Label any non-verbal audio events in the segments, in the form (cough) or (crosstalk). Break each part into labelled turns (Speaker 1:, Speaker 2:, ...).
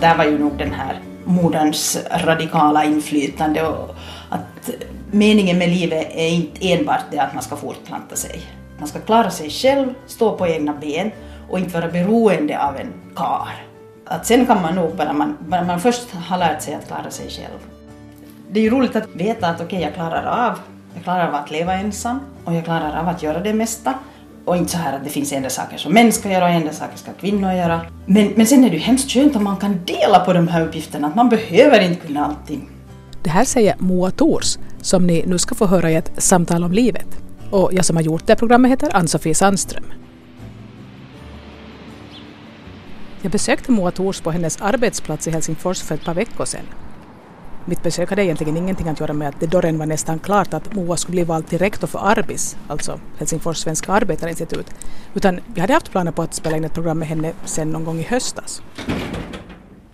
Speaker 1: där var ju nog den här moderns radikala inflytande och att meningen med livet är inte enbart det att man ska fortplanta sig. Man ska klara sig själv, stå på egna ben och inte vara beroende av en kar. Att sen kan man nog bara man, bara man först har lärt sig att klara sig själv. Det är ju roligt att veta att okej, okay, jag klarar av, jag klarar av att leva ensam och jag klarar av att göra det mesta. Och inte så här att det finns enda saker som män ska göra och enda saker ska kvinnor göra. Men, men sen är det ju hemskt skönt om man kan dela på de här uppgifterna, att man behöver inte kunna allting.
Speaker 2: Det här säger Moa Tors, som ni nu ska få höra i ett samtal om livet. Och jag som har gjort det programmet heter Ann-Sofie Sandström. Jag besökte Moa Tors på hennes arbetsplats i Helsingfors för ett par veckor sedan. Mitt besök hade egentligen ingenting att göra med att det då redan var nästan klart att Moa skulle bli vald till rektor för Arbis, alltså Helsingfors svenska arbetarinstitut, utan vi hade haft planer på att spela in ett program med henne sen någon gång i höstas.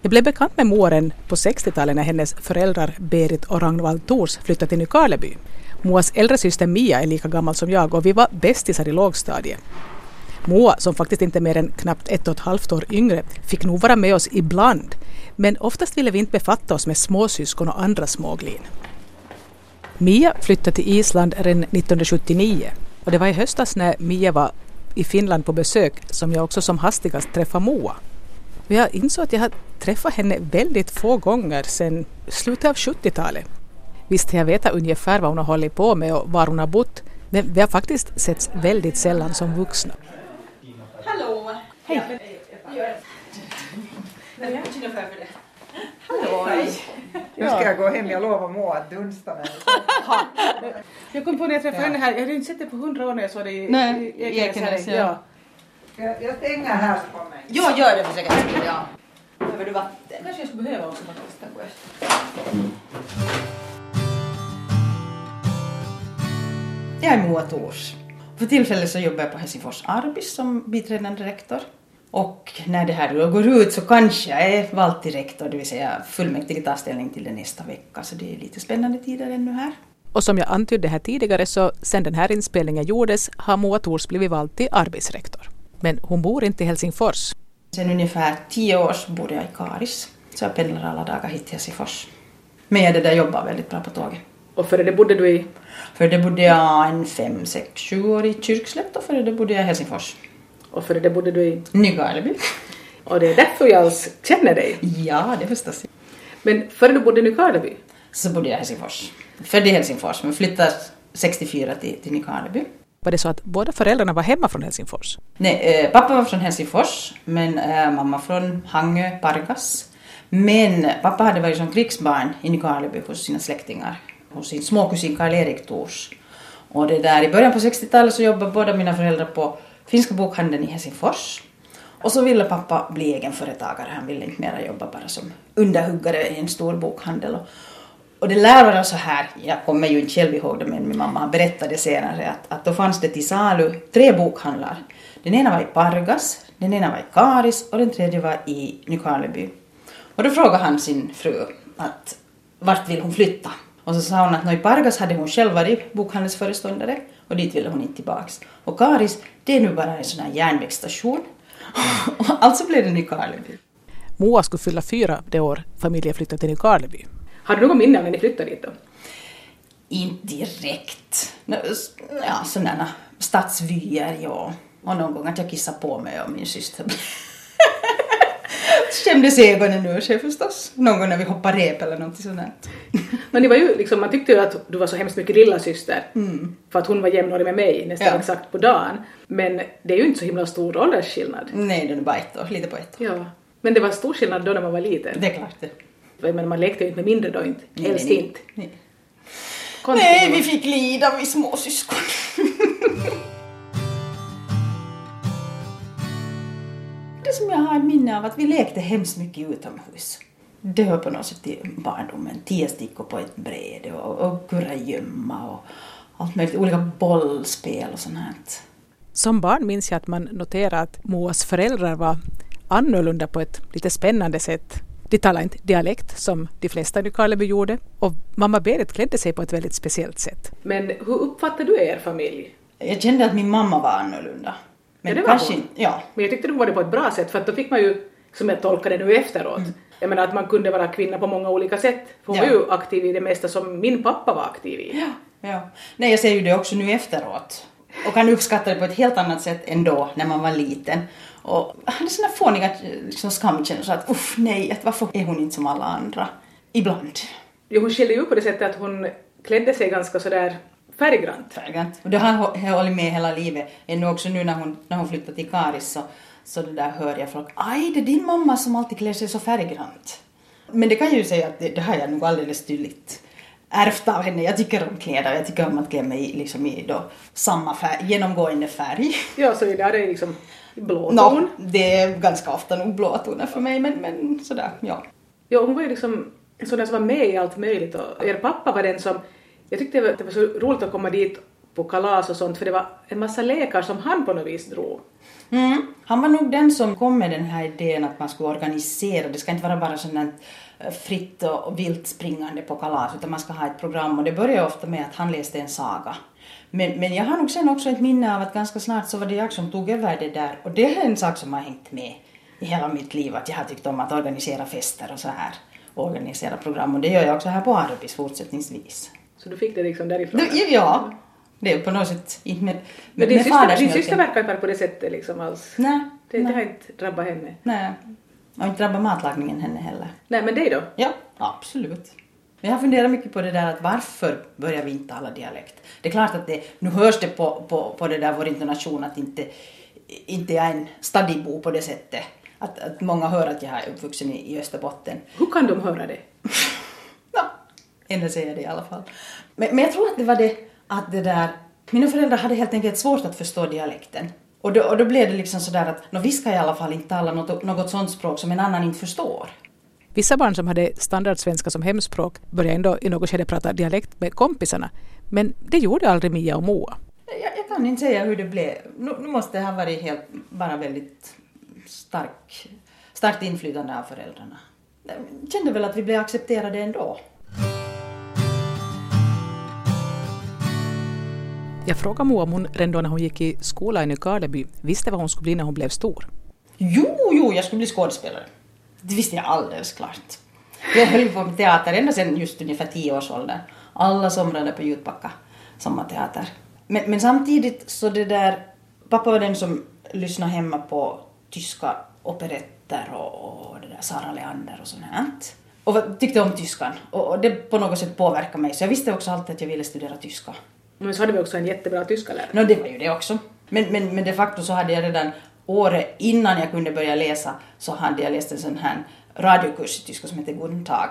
Speaker 2: Jag blev bekant med Moa på 60-talet när hennes föräldrar Berit och Ragnvald Tors flyttade till Nykarleby. Moas äldre syster Mia är lika gammal som jag och vi var bästisar i lågstadiet. Moa, som faktiskt inte är mer än knappt ett och ett halvt år yngre, fick nog vara med oss ibland. Men oftast ville vi inte befatta oss med småsyskon och andra småglin. Mia flyttade till Island redan 1979 och det var i höstas när Mia var i Finland på besök som jag också som hastigast träffade Moa. Och jag insåg att jag har träffat henne väldigt få gånger sedan slutet av 70-talet. Visst jag vet ungefär vad hon har hållit på med och var hon har bott, men vi har faktiskt setts väldigt sällan som vuxna.
Speaker 3: Hallå!
Speaker 2: Hej!
Speaker 3: Hallå!
Speaker 4: Nu ska jag gå hem, jag lovar Moa att dunsta mig.
Speaker 3: Jag kom på när jag träffade henne här, jag hade inte sett det på hundra år när jag såg det i,
Speaker 1: Nej,
Speaker 3: i
Speaker 1: i Ekenäs, ja.
Speaker 3: ja.
Speaker 4: Jag, jag stänger här på mig.
Speaker 1: Jag gör det för säkerhets skull, ja. Behöver du vatten?
Speaker 3: Kanske jag skulle behöva också faktiskt.
Speaker 1: Jag är Moa Tors. För tillfället så jobbar jag på Helsingfors Arbis som biträdande rektor. Och när det här då går ut så kanske jag är vald till rektor, det vill säga fullmäktige tar ställning till det nästa vecka. Så det är lite spännande tider ännu här.
Speaker 2: Och som jag antydde här tidigare så sen den här inspelningen gjordes har Moa Tors blivit vald till arbetsrektor. Men hon bor inte i Helsingfors.
Speaker 1: Sen ungefär tio år så bor jag i Karis. Så jag pendlar alla dagar hit till Helsingfors. Men jag där jobbar väldigt bra på tåget.
Speaker 3: Och före det bodde du i?
Speaker 1: För det bodde jag en fem, sex, sju år i Kyrkslätt och före det bodde jag i Helsingfors.
Speaker 3: Och före det bodde du i?
Speaker 1: Nykarleby.
Speaker 3: Och det är därför jag alls känner dig.
Speaker 1: Ja, det förstås.
Speaker 3: Men före du bodde i Nykarleby?
Speaker 1: Så bodde jag i Helsingfors. Född i Helsingfors men flyttade 64 till, till Nykarleby.
Speaker 2: Var det så att båda föräldrarna var hemma från Helsingfors?
Speaker 1: Nej, eh, pappa var från Helsingfors men eh, mamma från Hangö, Pargas. Men pappa hade varit som krigsbarn i Nykarleby hos sina släktingar, hos sin småkusin Karl-Erik Tors. Och det där, i början på 60-talet så jobbade båda mina föräldrar på Finska bokhandeln i Helsingfors. Och så ville pappa bli egenföretagare, han ville inte mera jobba bara som underhuggare i en stor bokhandel. Och, och det lär vara så här, jag kommer ju inte själv ihåg det men min mamma berättade det senare, att, att då fanns det till salu tre bokhandlar. Den ena var i Pargas, den ena var i Karis och den tredje var i Nykarleby. Och då frågade han sin fru att vart vill hon flytta? Och så sa hon att i Pargas hade hon själv varit bokhandelsföreståndare och dit ville hon inte tillbaks. Och Karis, det är nu bara en sån här järnvägsstation. (laughs) Och alltså blev det Nykarleby.
Speaker 2: Moa skulle fylla fyra det år familjen flyttade till Nykarleby.
Speaker 3: Har du något minne av när ni flyttade dit då?
Speaker 1: Inte direkt. Ja, sådana stadsvyer, ja. Och någon gång att jag kissade på mig och min syster (laughs) Skämdes ögonen ur sig förstås. Någon gång när vi hoppade rep eller något sånt. där.
Speaker 3: Men det var ju liksom, man tyckte ju att du var så hemskt mycket lilla syster För att hon var jämnårig med mig nästan
Speaker 1: Ja.
Speaker 3: exakt på dagen. Men det är ju inte så himla stor åldersskillnad.
Speaker 1: Nej, det är bara ett år, lite på ett år.
Speaker 3: Ja. Men det var stor skillnad då när man var liten.
Speaker 1: Det är klart det.
Speaker 3: Men man lekte ju inte med mindre då inte.
Speaker 1: Nej,
Speaker 3: Helst
Speaker 1: nej,
Speaker 3: inte.
Speaker 1: Nej, nej vi fick lida, vi småsyskon. (laughs) det som jag har ett minne av att vi lekte hemskt mycket utomhus. Det hör på något sätt till barndomen. Tio stickor på ett bräde och, och kurragömma och allt möjligt. Olika bollspel och sånt här.
Speaker 2: Som barn minns jag att man noterade att Moas föräldrar var annorlunda på ett lite spännande sätt. De talade inte dialekt som de flesta i Nykarleby gjorde och mamma Berit klädde sig på ett väldigt speciellt sätt.
Speaker 3: Men hur uppfattar du er familj?
Speaker 1: Jag kände att min mamma var annorlunda. Men
Speaker 3: Ja, det var
Speaker 1: kanske
Speaker 3: hon.
Speaker 1: ja.
Speaker 3: Men jag tyckte de var det på ett bra sätt för att då fick man ju, som jag tolkar det nu efteråt,
Speaker 2: Jag menar att man kunde vara kvinna på många olika sätt. För hon
Speaker 1: Ja.
Speaker 2: var ju aktiv i det mesta som min pappa var aktiv i.
Speaker 1: Ja, ja. Nej, jag ser ju det också nu efteråt. Och kan uppskatta det på ett helt annat sätt än då, när man var liten. Och hade såna fåniga liksom, skamkänslor att uff, nej, att varför är hon inte som alla andra? Ibland.
Speaker 2: Jo, hon skilde ju på det sättet att hon klädde sig ganska sådär färggrant.
Speaker 1: Färggrant. Och det har jag hå- hållit med hela livet. Ännu också nu när hon, när hon flyttade till Karis så, så det där hör jag folk, aj det är din mamma som alltid klär sig så färggrant. Men det kan jag ju säga att det, det har jag nog alldeles tydligt ärvt av henne. Jag tycker om kläder, jag tycker om att klä mig liksom i då samma färg, genomgående färg.
Speaker 2: Ja, så är det liksom blå ton.
Speaker 1: Nå, det är ganska ofta nog blåa toner för mig, men, men sådär, ja.
Speaker 2: Ja, hon var ju liksom en sån där som var med i allt möjligt och er pappa var den som, jag tyckte det var, det var så roligt att komma dit på kalas och sånt för det var en massa lekar som han på något vis drog.
Speaker 1: Mm. Han var nog den som kom med den här idén att man skulle organisera, det ska inte vara bara sådant eh, fritt och vilt springande på kalas utan man ska ha ett program och det började ofta med att han läste en saga. Men, men jag har nog sen också ett minne av att ganska snart så var det jag som tog över det där och det är en sak som har hängt med i hela mitt liv att jag har tyckt om att organisera fester och så här och organisera program och det gör jag också här på Arbis fortsättningsvis.
Speaker 2: Så du fick det liksom därifrån.
Speaker 1: Du, ja, det är på något sätt inte med,
Speaker 2: Men
Speaker 1: med,
Speaker 2: din
Speaker 1: med
Speaker 2: syster, din syster verkar inte vara på det sättet liksom alls.
Speaker 1: Nej,
Speaker 2: Det, det
Speaker 1: nej.
Speaker 2: har inte drabbat henne.
Speaker 1: Nej. Och inte drabbar matlagningen henne heller.
Speaker 2: Nej, men dig då?
Speaker 1: Ja, absolut. Men jag har funderat mycket på det där att varför börjar vi inte tala dialekt? Det är klart att det, nu hörs det på, på, på det där vår intonation att inte, inte jag är en stadibo på det sättet. Att, att många hör att jag är uppvuxen i, i Österbotten.
Speaker 2: Hur kan de höra det? (laughs)
Speaker 1: Säger jag det i alla fall. Men, men jag tror att det var det att det där, mina föräldrar hade helt enkelt svårt att förstå dialekten. Och då, och då blev det liksom sådär att, nå vi ska i alla fall inte tala något, något sånt språk som en annan inte förstår.
Speaker 5: Vissa barn som hade standardsvenska som hemspråk började ändå i något skede prata dialekt med kompisarna. Men det gjorde aldrig Mia och Moa.
Speaker 1: Jag, jag kan inte säga hur det blev. Nu, nu måste det ha varit helt, bara väldigt stark, starkt inflytande av föräldrarna. Jag kände väl att vi blev accepterade ändå.
Speaker 5: Jag frågade Moa om hon redan då när hon gick i skola i Nykarleby visste vad hon skulle bli när hon blev stor.
Speaker 1: Jo, jo, jag skulle bli skådespelare. Det visste jag alldeles klart. Jag höll på med teater ända sedan just ungefär tio års ålder. Alla somrarna på Jutbacka sommarteater. Men, men samtidigt så det där, pappa var den som lyssnade hemma på tyska operetter och, och det där Sara Leander och sånt här. Och tyckte om tyskan. Och, och det på något sätt påverkade mig. Så jag visste också alltid att jag ville studera tyska.
Speaker 2: Men så hade vi också en jättebra tyskalärare.
Speaker 1: Nå, det var ju det också. Men, men, men de facto så hade jag redan året innan jag kunde börja läsa så hade jag läst en sån här radiokurs i tyska som heter Guten Tag.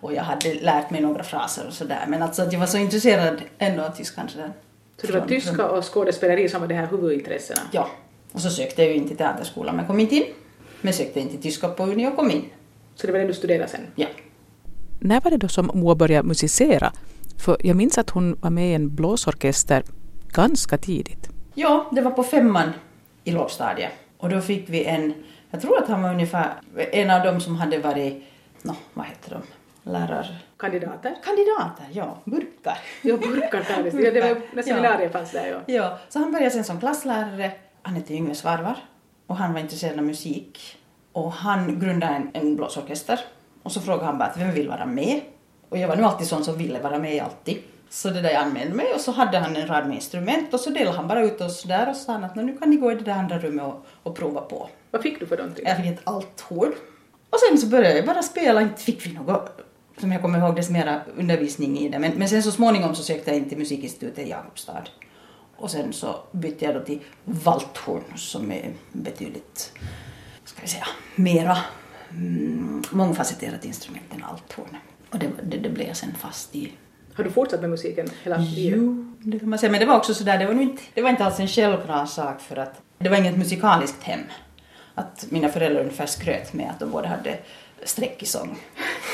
Speaker 1: Och jag hade lärt mig några fraser och sådär. Men alltså att jag var så intresserad ändå av tyskan. Så, där.
Speaker 2: Så det var
Speaker 1: Från-
Speaker 2: tyska och skådespeleri som var de här huvudintressena.
Speaker 1: Ja. Och så sökte jag ju in till teaterskolan men kom inte in. Men sökte in till tyska på Uni och kom in.
Speaker 2: Så det var det du studerade sen.
Speaker 1: Ja.
Speaker 5: När var det då som Moa började musicera? För jag minns att hon var med i en blåsorkester ganska tidigt.
Speaker 1: Ja, det var på femman i lågstadiet. Och då fick vi en, jag tror att han var ungefär en av dem som hade varit, nå, vad heter de, lärar...
Speaker 2: Kandidater?
Speaker 1: Kandidater, ja, burkar.
Speaker 2: Ja, burkar. (laughs) Ja, det var när
Speaker 1: Ja.
Speaker 2: seminariet fanns där ja.
Speaker 1: Ja, så han började sen som klasslärare. Han hette Yngve Svarvar och han var intresserad av musik. Och han grundade en, en blåsorkester. Och så frågade han bara att vem vill vara med? Och jag var nu alltid sån som ville vara med alltid. Så det där jag anmälde mig och så hade han en rad med instrument och så delade han bara ut oss där och sa att "Nå, nu kan ni gå i det där andra rummet och, och prova på.
Speaker 2: Vad fick du för någonting?
Speaker 1: Jag fick ett althorn. Och sen så började jag bara spela, inte fick vi något, som jag kommer ihåg, dess mera undervisning i det. Men, men sen så småningom så sökte jag in till musikinstitutet i Jakobstad. Och sen så bytte jag då till valthorn som är betydligt, ska vi säga, mera mm, mångfacetterat instrument än althorn. Och det, det, det blev sen fast i.
Speaker 2: Har du fortsatt med musiken hela livet?
Speaker 1: Jo, det kan man säga. Men det var också sådär, det var, inte, det var inte alls en självklar sak för att det var inget musikaliskt hem. Att mina föräldrar ungefär skröt med att de båda hade streck i sång.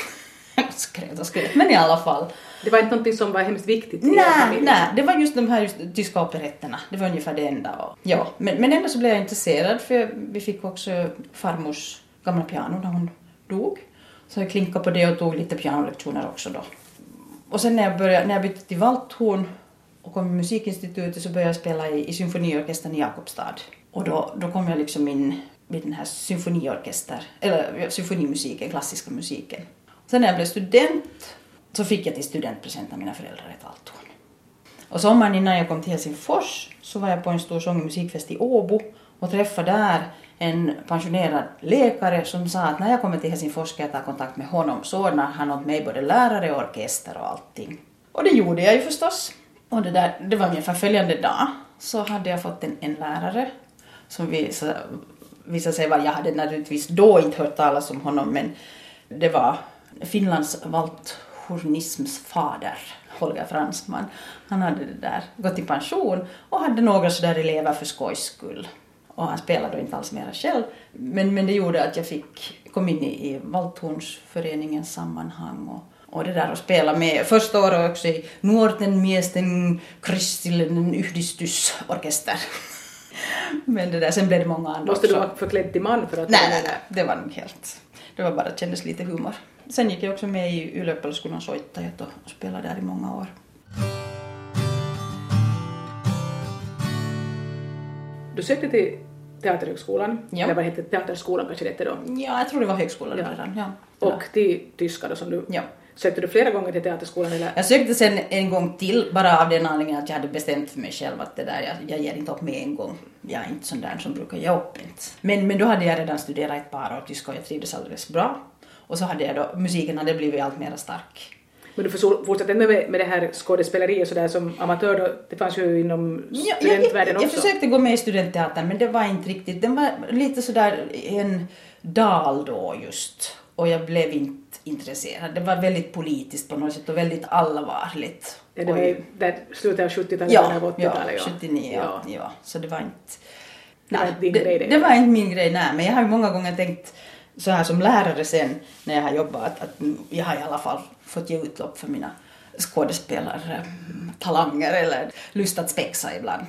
Speaker 1: (laughs) skröt och skröt, men i alla fall.
Speaker 2: Det var inte någonting som var hemskt viktigt i
Speaker 1: Nej, nej, det var just de här just, tyska operetterna. Det var ungefär det enda. Och, ja, men, men ändå så blev jag intresserad för vi fick också farmors gamla piano när hon dog. Så jag klinkade på det och tog lite pianolektioner också då. Och sen när jag, började, när jag bytte till valthorn och kom till musikinstitutet så började jag spela i, i symfoniorkestern i Jakobstad. Och då, då kom jag liksom in vid den här symfoniorkester, eller symfonimusiken, klassiska musiken. Sen när jag blev student så fick jag till studentpresent av mina föräldrar ett valthorn. Och sommaren innan jag kom till Helsingfors så var jag på en stor sång och musikfest i Åbo och träffade där en pensionerad läkare som sa att när jag kommer till Helsingfors ska jag ta kontakt med honom så ordnar han åt mig både lärare och orkester och allting. Och det gjorde jag ju förstås. Och det, där, det var ungefär följande dag så hade jag fått en, en lärare som visade, visade sig vara, jag hade naturligtvis då inte hört talas om honom men det var Finlands valthornisms fader, Holger Fransman. Han hade det där, gått i pension och hade några sådär elever för skojs skull. Och han spelade då inte alls mera själv. Men, men det gjorde att jag fick, kom in i, i Valthornsföreningens sammanhang och, och det där att spela med. Första året också i Nuorten miesten kristillinen yhdistysorkester. (laughs) Men det där, sen blev det många andra
Speaker 2: Måste du
Speaker 1: också.
Speaker 2: vara förklädd till man för att...
Speaker 1: Nej, nej, nej, det var nog helt... Det var bara att kändes lite humor. Sen gick jag också med i Yläpälskunnan Soittajat och spelade där i många år.
Speaker 2: Du sökte till Teaterhögskolan,
Speaker 1: Ja.
Speaker 2: eller vad heter Teaterskolan kanske det hette då,
Speaker 1: Ja, jag tror det var högskolan
Speaker 2: Ja.
Speaker 1: redan. Ja.
Speaker 2: och till tyska då som du...
Speaker 1: Ja.
Speaker 2: Sökte du flera gånger till Teaterskolan eller?
Speaker 1: Jag sökte sen en gång till bara av den anledningen att jag hade bestämt för mig själv att det där, jag, jag ger inte upp med en gång. Jag är inte sån där som brukar ge upp inte. Men, men då hade jag redan studerat ett par år tyska och jag trivdes alldeles bra. Och så hade jag då, musiken hade blivit allt mer stark.
Speaker 2: Men du fortsatte ändå med, med det här skådespeleriet sådär som amatör då? Det fanns ju inom
Speaker 1: Ja, jag,
Speaker 2: studentvärlden
Speaker 1: jag, jag
Speaker 2: också.
Speaker 1: försökte gå med i studentteatern men det var inte riktigt, den var lite sådär en dal då just. Och jag blev inte intresserad. Det var väldigt politiskt på något sätt och väldigt allvarligt.
Speaker 2: Ja, det var där slutet av 70-talet,
Speaker 1: Ja,
Speaker 2: början av
Speaker 1: ja,
Speaker 2: 80-talet.
Speaker 1: 79, ja. ja. Så det var inte...
Speaker 2: Det var
Speaker 1: Nej,
Speaker 2: inte din
Speaker 1: det,
Speaker 2: grej det.
Speaker 1: det var inte min grej, nej. Men jag har ju många gånger tänkt så här som lärare sen när jag har jobbat att, att jag har i alla fall fått ge utlopp för mina skådespelartalanger eller lust att spexa ibland.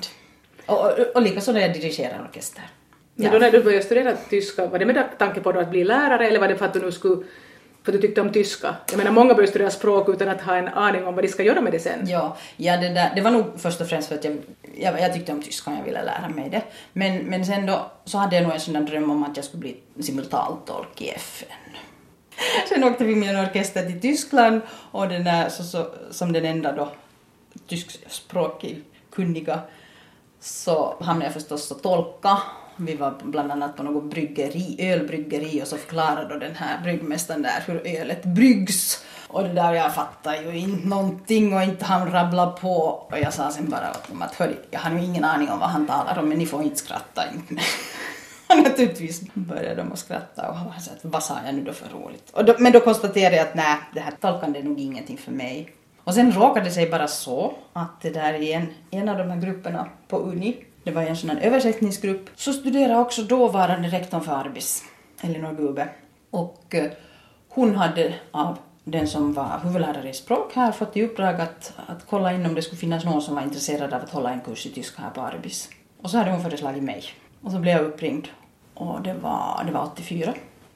Speaker 1: Och, och, och likaså när jag dirigerar orkester.
Speaker 2: Men då när du började studera tyska, var det med tanke på att bli lärare eller var det för att du nu skulle för att du tyckte om tyska? Jag menar många börjar studera språk utan att ha en aning om vad de ska göra med det sen.
Speaker 1: Ja, ja det, där, det var nog först och främst för att jag, jag, jag tyckte om tyska och jag ville lära mig det. Men, men sen då så hade jag nog en sån där dröm om att jag skulle bli simultantolk i FN. Sen åkte vi med en orkester till Tyskland och den där, så, så, som den enda då tyskspråkig kunniga så hamnade jag förstås att tolka. Vi var bland annat på något bryggeri, ölbryggeri och så förklarade då den här bryggmästaren där hur ölet bryggs. Och det där, jag fattade ju inte någonting och inte han rabbla på. Och jag sa sen bara åt dem att hörni, jag har ju ingen aning om vad han talar om men ni får inte skratta inte. Naturligtvis började de att skratta och han sa att vad sa jag nu då för roligt? Och då, men då konstaterade jag att nej, det här tolkande är nog ingenting för mig. Och sen råkade det sig bara så att det där i en, en av de här grupperna på Uni, det var en sån här översättningsgrupp, så studerade också dåvarande rektorn för Arbis, Elinor Gube. Och eh, hon hade av den som var huvudlärare i språk här fått i uppdrag att, att kolla in om det skulle finnas någon som var intresserad av att hålla en kurs i tyska här på Arbis. Och så hade hon föreslagit mig. Och så blev jag uppringd. Och det var, det var 84.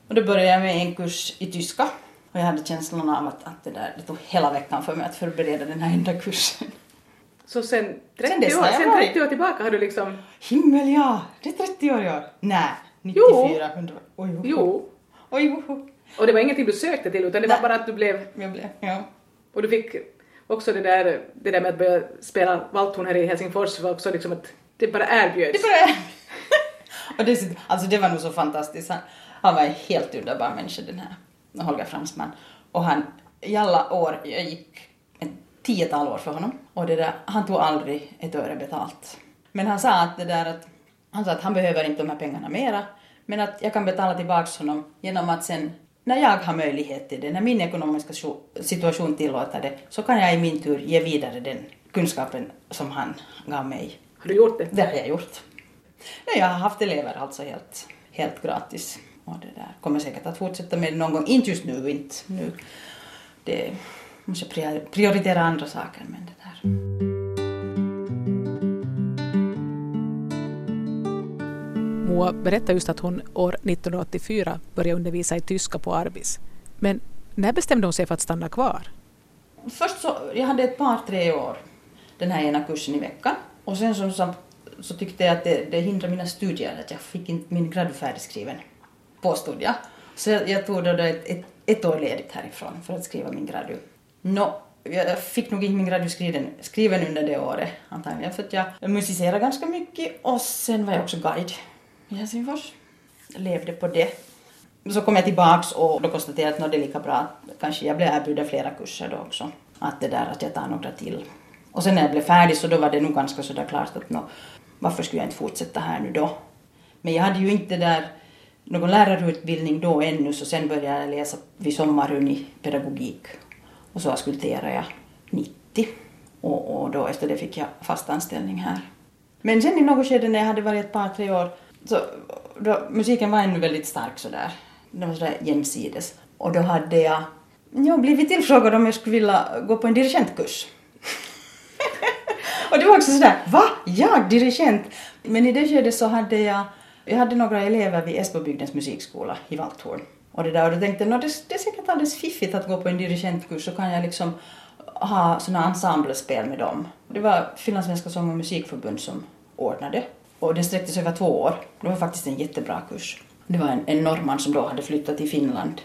Speaker 1: Och då började jag med en kurs i tyska. Och jag hade känslan av att, att det, där, det tog hela veckan för mig att förbereda den här enda kursen.
Speaker 2: Så sen 30,
Speaker 1: Sen
Speaker 2: år,
Speaker 1: jag
Speaker 2: sen
Speaker 1: varit-
Speaker 2: 30 år tillbaka har du liksom...
Speaker 1: Himmel ja! Det är 30 år år. Nej, 94, 100. Oj, oj,
Speaker 2: Jo.
Speaker 1: Oj.
Speaker 2: Och det var ingenting du sökte till utan det var
Speaker 1: Nej.
Speaker 2: bara att du blev...
Speaker 1: Jag blev, ja.
Speaker 2: Och du fick också det där, det där med att börja spela valthorn här i Helsingfors var också liksom att det bara erbjöds.
Speaker 1: Det bara Och det, alltså det var nog så fantastiskt. Han, han var en helt underbar människa den här Holger Fransman. Och han, i alla år, jag gick ett tiotal år för honom. Och det där, han tog aldrig ett öre betalt. Men han sa att det där att, han sa att han behöver inte de här pengarna mera. Men att jag kan betala tillbaks honom genom att sen när jag har möjlighet till det, när min ekonomiska situation tillåter det, så kan jag i min tur ge vidare den kunskapen som han gav mig.
Speaker 2: Har du gjort det?
Speaker 1: Det har jag gjort. Nej, jag har haft elever alltså helt, helt gratis. Och det där kommer säkert att fortsätta med någon gång. Inte just nu, inte nu. Det måste prioritera andra saker, men det där.
Speaker 5: Moa berättar just att hon år 1984 började undervisa i tyska på Arbis. Men när bestämde hon sig för att stanna kvar?
Speaker 1: Först så, jag hade ett par, tre år den här ena kursen i veckan. Och sen som sagt så tyckte jag att det, det hindrade mina studier, att jag fick inte min gradu färdigskriven, påstod jag. Så jag, jag tog då ett, ett, ett år ledigt härifrån för att skriva min gradu. Nå, jag fick nog inte min gradu skriven, skriven under det året antagligen för att jag musicerade ganska mycket och sen var jag också guide i Helsingfors. Levde på det. Så kom jag tillbaks och då konstaterade jag att det är lika bra kanske jag blev erbjuden flera kurser då också. Att det där att jag tar några till. Och sen när jag blev färdig så då var det nog ganska sådär klart att nå, varför skulle jag inte fortsätta här nu då? Men jag hade ju inte där någon lärarutbildning då ännu så sen började jag läsa vid sommaruni pedagogik och så auskulterade jag 90 och, och då efter det fick jag fast anställning här. Men sen i något skede när jag hade varit ett par, tre år så då, musiken var ännu väldigt stark sådär. Den var sådär jämsides. Och då hade jag jag blivit tillfrågad om jag skulle vilja gå på en dirigentkurs och det var också sådär, va? Jag dirigent? Men i det skedet så hade jag, jag hade några elever vid Esbobygdens musikskola i Valthorn. Och det där, och då tänkte jag, det, det är säkert alldeles fiffigt att gå på en dirigentkurs så kan jag liksom ha sådana ensemblespel med dem. Det var Finlandssvenska sång och musikförbund som ordnade. Och den sträckte sig över två år. Det var faktiskt en jättebra kurs. Det var en, en norrman som då hade flyttat till Finland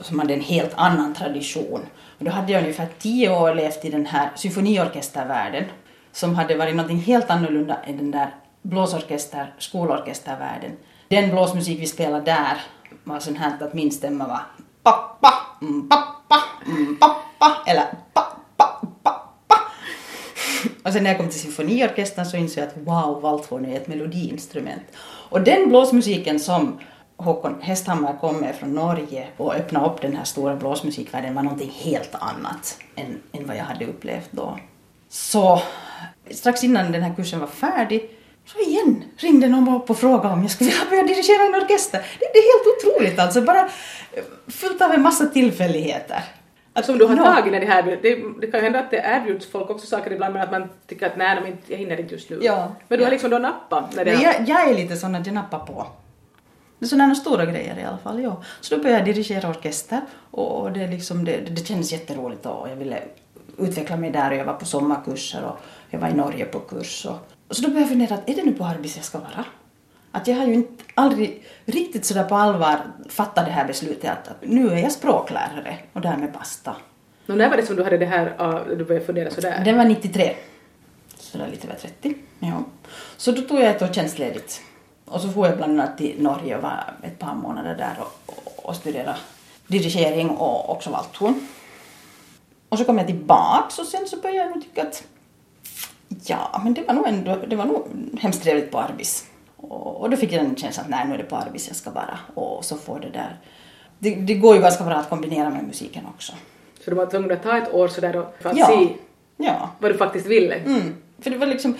Speaker 1: som hade en helt annan tradition. Och då hade jag ungefär tio år levt i den här symfoniorkestervärlden som hade varit något helt annorlunda än den där blåsorkester, skolorkestervärlden. Den blåsmusik vi spelade där var sån här att min stämma var pappa, mm, pappa, mm, pappa eller pappa, pappa. Och sen när jag kom till symfoniorkestern så insåg jag att wow, valthorn är ett melodiinstrument. Och den blåsmusiken som Håkon Hesthammar kommer från Norge och öppnade upp den här stora blåsmusikvärlden var någonting helt annat än, än vad jag hade upplevt då. Så strax innan den här kursen var färdig så igen ringde någon upp och frågade om jag skulle vilja börja dirigera en orkester. Det, det är helt otroligt alltså, bara fullt av en massa tillfälligheter.
Speaker 2: Alltså om du har no. tagit när det här, det, det kan ju hända att det erbjuds folk också saker ibland men att man tycker att nej, jag hinner inte just nu.
Speaker 1: Ja.
Speaker 2: Men du
Speaker 1: ja.
Speaker 2: har liksom då nappat? När det
Speaker 1: jag, jag är lite sån att jag nappar på. Det är sådana stora grejer i alla fall, ja. Så då började jag dirigera orkester och det, liksom, det, det kändes jätteroligt och jag ville utveckla mig där och jag var på sommarkurser och jag var i Norge på kurs. Och, så då började jag fundera att är det nu på Arbis jag ska vara? Att jag har ju inte, aldrig riktigt sådär på allvar fattat det här beslutet att, att nu är jag språklärare och därmed basta.
Speaker 2: Och när var det som du hade det här, du började fundera sådär?
Speaker 1: Det var 93. Sådär lite över 30. Ja. Så då tog jag ett år tjänstledigt och så får jag bland annat till Norge och var ett par månader där och, och, och studerade dirigering och också valthorn. Och så kom jag tillbaks och sen så började jag nog tycka att ja, men det var nog ändå, det var nog hemskt trevligt på Arbis. Och, och då fick jag den känslan att nej, nu är det på Arbis jag ska vara. Och så får det där, det, det går ju ganska bra att kombinera med musiken också.
Speaker 2: Så du var tvungen att ta ett år sådär för att
Speaker 1: Ja.
Speaker 2: se
Speaker 1: Ja.
Speaker 2: vad du faktiskt ville?
Speaker 1: Mm. För det var liksom,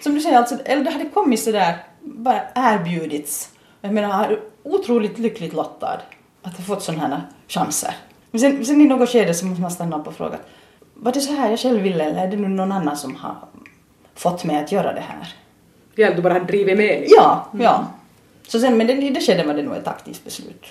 Speaker 1: som du säger, alltså, eller det hade kommit sådär, bara erbjudits. Jag menar, otroligt lyckligt lottad att jag fått sådana här chanser. Men sen, sen i något skede så måste man stanna upp och fråga, var det så här jag själv ville eller är det nu någon annan som har fått mig att göra det här?
Speaker 2: Ja, du bara hade drivit med liksom.
Speaker 1: Ja, ja. Så sen, men det, i det skedet var det nog ett aktivt beslut.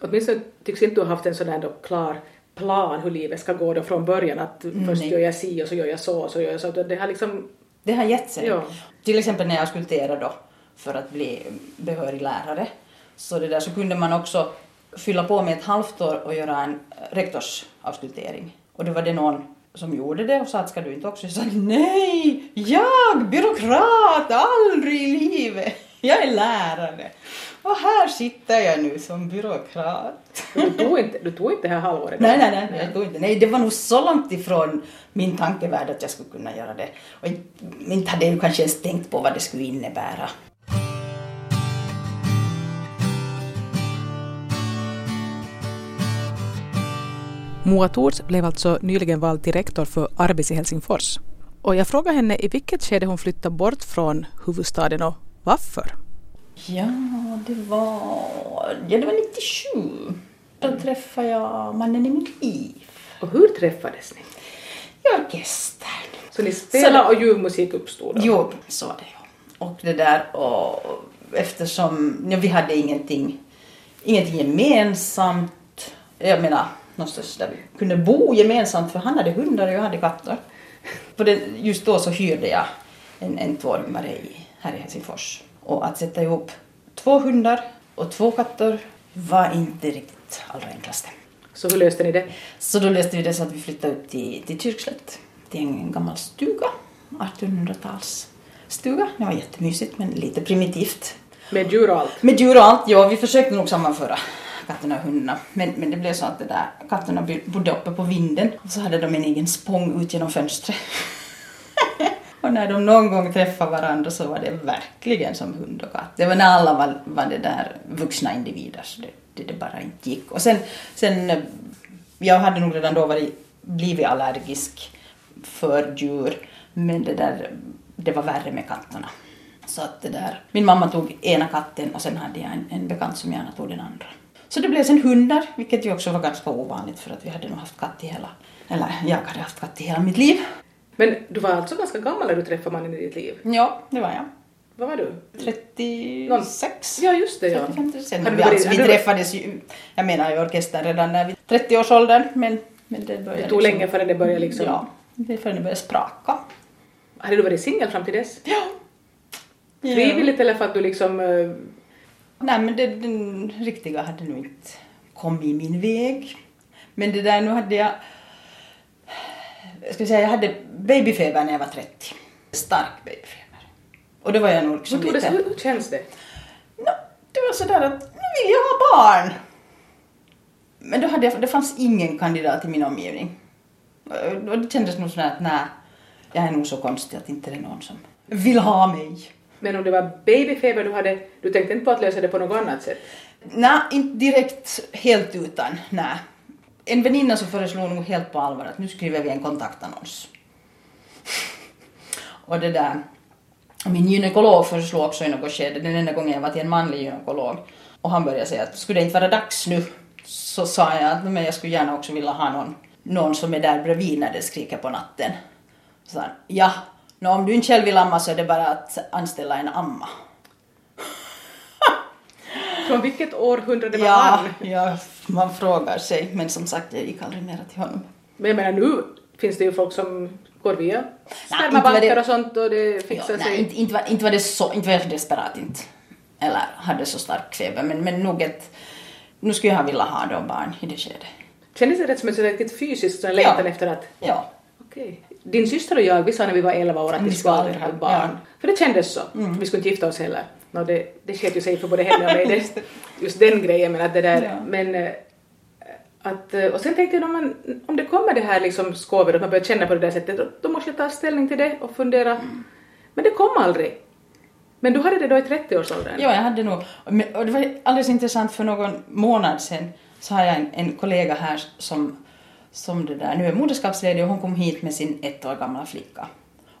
Speaker 2: Åtminstone tycks inte du ha haft en sån här då klar plan hur livet ska gå då från början att först
Speaker 1: nej.
Speaker 2: gör jag si och så gör jag så och så gör jag så. Det har liksom,
Speaker 1: Det har gett sig.
Speaker 2: Ja.
Speaker 1: Till exempel när jag skulpterade då för att bli behörig lärare. Så det där så kunde man också fylla på med ett halvt år och göra en rektorsavskulptering. Och då var det någon som gjorde det och sa att ska du inte också? Jag sa nej, jag byråkrat, aldrig i livet. (laughs) Jag är lärare. Och här sitter jag nu som byråkrat.
Speaker 2: du, tog inte, du tog inte det här halvåret?
Speaker 1: Nej, nej, nej, jag tror inte. Nej, det var nog så långt ifrån min tankevärld att jag skulle kunna göra det. Och inte- inte hade jag kanske ens tänkt på vad det skulle innebära.
Speaker 5: Moa Thors blev alltså nyligen vald till rektor för Arbis i Helsingfors. Och jag frågade henne i vilket skede hon flyttade bort från huvudstaden och varför.
Speaker 1: Ja, det var, ja, det var 97. Då träffade jag mannen i mitt liv.
Speaker 2: Och hur träffades ni?
Speaker 1: I orkestern.
Speaker 2: Så ni spelade och ljuv musik uppstod då?
Speaker 1: Jo, så var det. Och det där och eftersom ja, vi hade ingenting, ingenting gemensamt. Jag menar någonstans där vi kunde bo gemensamt för han hade hundar och jag hade katter. På just då så hyrde jag en, en tvårummare i, här i Helsingfors. Och att sätta ihop två hundar och två katter var inte riktigt allra enklaste.
Speaker 2: Så hur löste ni det?
Speaker 1: Så då löste vi det så att vi flyttade upp till, till Kyrkslätt, till en gammal stuga, 1800-tals stuga. Det var jättemysigt men lite primitivt.
Speaker 2: Med djur och allt?
Speaker 1: Med djur och allt, ja vi försökte nog sammanföra katterna och hundarna. Men, men det blev så att det där, katterna bodde uppe på vinden och så hade de en egen spång ut genom fönstret. (laughs) och när de någon gång träffade varandra så var det verkligen som hund och katt. Det var när alla var, var det där vuxna individer så det, det, det bara inte gick. Och sen, sen, jag hade nog redan då varit, blivit allergisk för djur men det där, det var värre med katterna. Så att det där, min mamma tog ena katten och sen hade jag en, en bekant som gärna tog den andra. Så det blev sen hundar, vilket ju också var ganska ovanligt för att vi hade nog haft katt i hela, eller jag hade haft katt i hela mitt liv.
Speaker 2: Men du var alltså ganska gammal när du träffade mannen i ditt liv?
Speaker 1: Ja, det var jag.
Speaker 2: Vad var du?
Speaker 1: 36?
Speaker 2: Ja, just det ja.
Speaker 1: 35, 36.
Speaker 2: Hade du
Speaker 1: Vi, alltså, vi träffades ju, jag menar i orkestern redan när vi 30-årsåldern, men, men det började
Speaker 2: Det tog länge före det började liksom...
Speaker 1: Ja, det förrän det började spraka.
Speaker 2: Hade du varit singel fram till dess?
Speaker 1: Ja.
Speaker 2: Frivilligt eller för att du liksom... eh,
Speaker 1: Nej, men det, den riktiga hade nog inte kommit i min väg. Men det där, nu hade jag... Jag ska säga, jag hade babyfeber när jag var 30. Stark babyfeber. Och då var jag nog liksom lite...
Speaker 2: hur, känns det?
Speaker 1: Nå, det var sådär att nu vill jag ha barn. Men då hade jag, det fanns ingen kandidat i min omgivning. Och det kändes nog sådär att nej, jag är nog så konstig att inte det är någon som vill ha mig.
Speaker 2: Men om det var babyfeber du hade, du tänkte inte på att lösa det på något annat sätt?
Speaker 1: Nej, inte direkt helt utan, nej. En väninna så föreslog nog helt på allvar att nu skriver vi en kontaktannons. (laughs) Och det där, min gynekolog föreslog också i något skede, den enda gången jag var till en manlig gynekolog, och han började säga att skulle det inte vara dags nu, så sa jag att men jag skulle gärna också vilja ha någon, någon som är där bredvid när det skriker på natten. Så han, ja, nå, om du inte själv vill amma så är det bara att anställa en amma.
Speaker 2: Från vilket århundrade var
Speaker 1: Ja,
Speaker 2: han?
Speaker 1: ja, man frågar sig. Men som sagt, jag gick aldrig mera till honom.
Speaker 2: Men jag menar nu finns det ju folk som går via spermabanker
Speaker 1: det-
Speaker 2: och sånt och det
Speaker 1: Ja,
Speaker 2: fixar
Speaker 1: nej,
Speaker 2: sig.
Speaker 1: inte, inte, var, inte var det så, inte var jag desperat inte. Eller hade så stark feber. Men, men nog ett, nu skulle jag velat ha då barn i det skedet.
Speaker 2: Kändes det rätt som sådär riktigt fysiskt sån längtan
Speaker 1: Ja.
Speaker 2: efter att
Speaker 1: Ja.
Speaker 2: Okej. Din syster och jag, vi sa när vi var 11 år att vi skulle aldrig ha barn.
Speaker 1: ja.
Speaker 2: För det kändes så. Vi skulle inte gifta oss heller. No, det, det sket ju sig för både henne och mig, just den grejen. Men att det där,
Speaker 1: Ja.
Speaker 2: men eh, att, eh, och sen tänkte jag om, man, om det kommer det här liksom skovet, att man börjar känna på det där sättet, då, då måste jag ta ställning till det och fundera. Men det kom aldrig. Men du hade det då i 30-årsåldern?
Speaker 1: Ja, jag hade nog... Och det var alldeles intressant för någon månad sedan så har jag en, en kollega här som, som det där, nu är moderskapsledig och hon kom hit med sin ett år gamla flicka.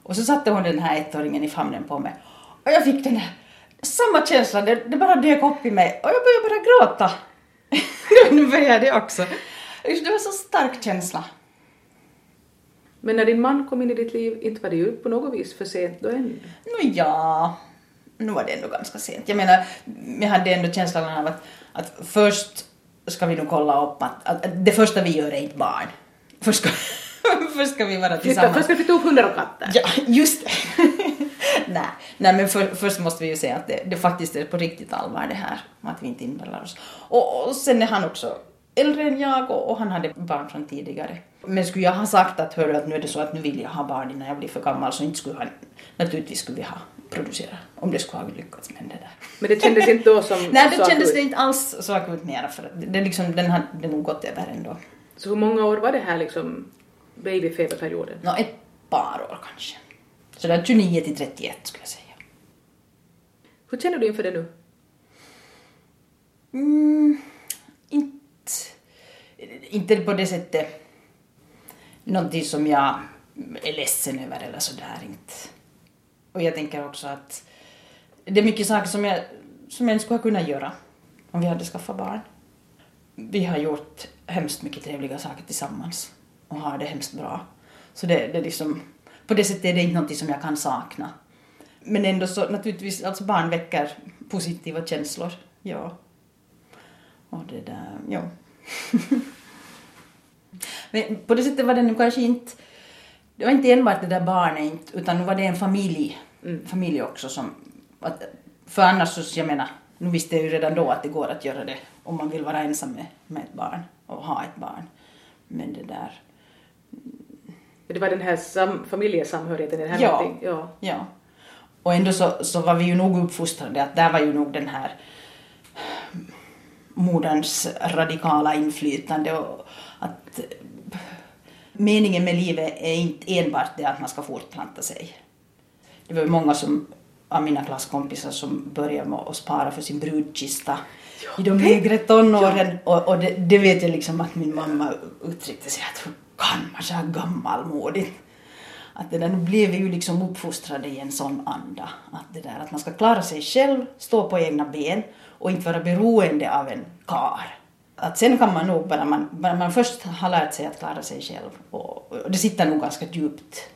Speaker 1: Och så satte hon den här ettåringen i famnen på mig. Och jag fick den här samma känsla, det, det bara dök upp i mig och jag började bara gråta. (laughs) nu började jag också. Det var så stark känsla.
Speaker 2: Men när din man kom in i ditt liv, inte var det ju på något vis för sent då ännu?
Speaker 1: Nå ja, nu var det ändå ganska sent. Jag menar, jag hade ändå känslan av att, att först ska vi nog kolla upp att, att, att det första vi gör är inte barn. Först ska, (laughs) först ska vi vara tillsammans.
Speaker 2: först ska vi flytta upp hundar och katter.
Speaker 1: Ja, just det. (laughs) nej, nej, men för, först måste vi ju säga att det, det faktiskt är på riktigt allvar det här, att vi inte inbillar oss. Och, och sen är han också äldre än jag och, och han hade barn från tidigare. Men skulle jag ha sagt att, hörru, att nu är det så att nu vill jag ha barn innan jag blir för gammal så inte skulle han, naturligtvis skulle vi ha producerat om det skulle ha lyckats med det där.
Speaker 2: Men det kändes inte då som (laughs)
Speaker 1: Nej, det kändes det inte alls så akut mera för att det, det liksom, den hade nog gått över ändå.
Speaker 2: Så hur många år var det här liksom babyfeberperioden?
Speaker 1: Nå, ett par år kanske. Så där 29 till 31 skulle jag säga.
Speaker 2: Hur känner du inför det nu?
Speaker 1: Mm, inte, inte på det sättet någonting som jag är ledsen över eller sådär inte. Och jag tänker också att det är mycket saker som jag, som jag inte skulle ha kunnat göra om vi hade skaffat barn. Vi har gjort hemskt mycket trevliga saker tillsammans och har det hemskt bra. Så det, det är liksom, på det sättet är det inte någonting som jag kan sakna. Men ändå så naturligtvis, alltså barn väcker positiva känslor, ja. Och det där, ja. (laughs) Men på det sättet var det nog kanske inte det var inte enbart det där barnet, utan nu var det en familj, familj också som... Att, för annars så, jag menar, nu visste jag ju redan då att det går att göra det om man vill vara ensam med, med ett barn och ha ett barn. Men det där...
Speaker 2: Det var den här sam, familjesamhörigheten, den här
Speaker 1: Ja.
Speaker 2: någonting. ja.
Speaker 1: Ja. Och ändå så, så var vi ju nog uppfostrade att där var ju nog den här moderns radikala inflytande och att meningen med livet är inte enbart det att man ska fortplanta sig. Det var ju många som, av mina klasskompisar som började med att spara för sin brudkista i de lägre tonåren och, och det, det vet jag liksom att min mamma uttryckte sig att kan man här gammalmodigt att det där, nu blev vi ju liksom uppfostrade i en sån anda. Att det där att man ska klara sig själv, stå på egna ben och inte vara beroende av en kar. Att sen kan man nog bara man, bara man först har lärt sig att klara sig själv och, och det sitter nog ganska djupt.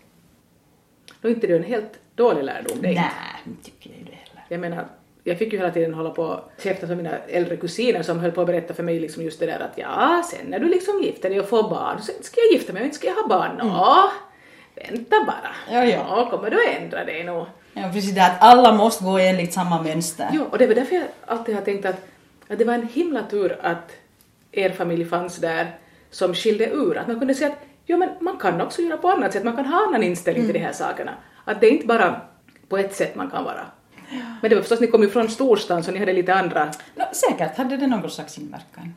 Speaker 2: Då är inte det en helt dålig lärdom. Det.
Speaker 1: Nej, inte tycker jag ju det heller.
Speaker 2: Jag menar, jag fick ju hela tiden hålla på och käfta för mina äldre kusiner som höll på att berätta för mig liksom just det där att ja, sen när du liksom gifter dig och får barn, sen ska jag gifta mig och inte ska jag ha barn. Nå, vänta bara.
Speaker 1: Ja, ja.
Speaker 2: Nå, kommer du att ändra dig nu?
Speaker 1: Ja, precis det att alla måste gå enligt samma mönster.
Speaker 2: Jo, och det var därför jag alltid har tänkt att, att det var en himla tur att er familj fanns där som skilde ur. Att man kunde säga att jo, men man kan också göra på annat sätt, man kan ha annan inställning till de här sakerna. Att det är inte bara på ett sätt man kan vara. Men det var förstås, ni kom ju från storstan så ni hade lite andra...
Speaker 1: No, säkert hade det någon slags inverkan.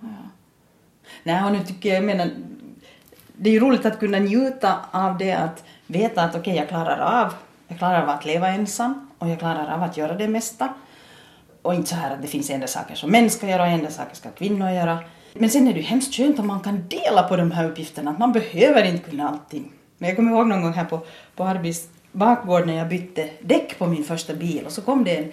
Speaker 1: Ja. Nej, och nu tycker jag, jag menar, det är ju roligt att kunna njuta av det att veta att okej, jag klarar av, jag klarar av att leva ensam och jag klarar av att göra det mesta. Och inte så här att det finns enda saker som män ska göra och enda saker ska kvinnor göra. Men sen är det ju hemskt skönt om man kan dela på de här uppgifterna, att man behöver inte kunna allting. Men jag kommer ihåg någon gång här på, på Arbis bakgård när jag bytte däck på min första bil och så kom det en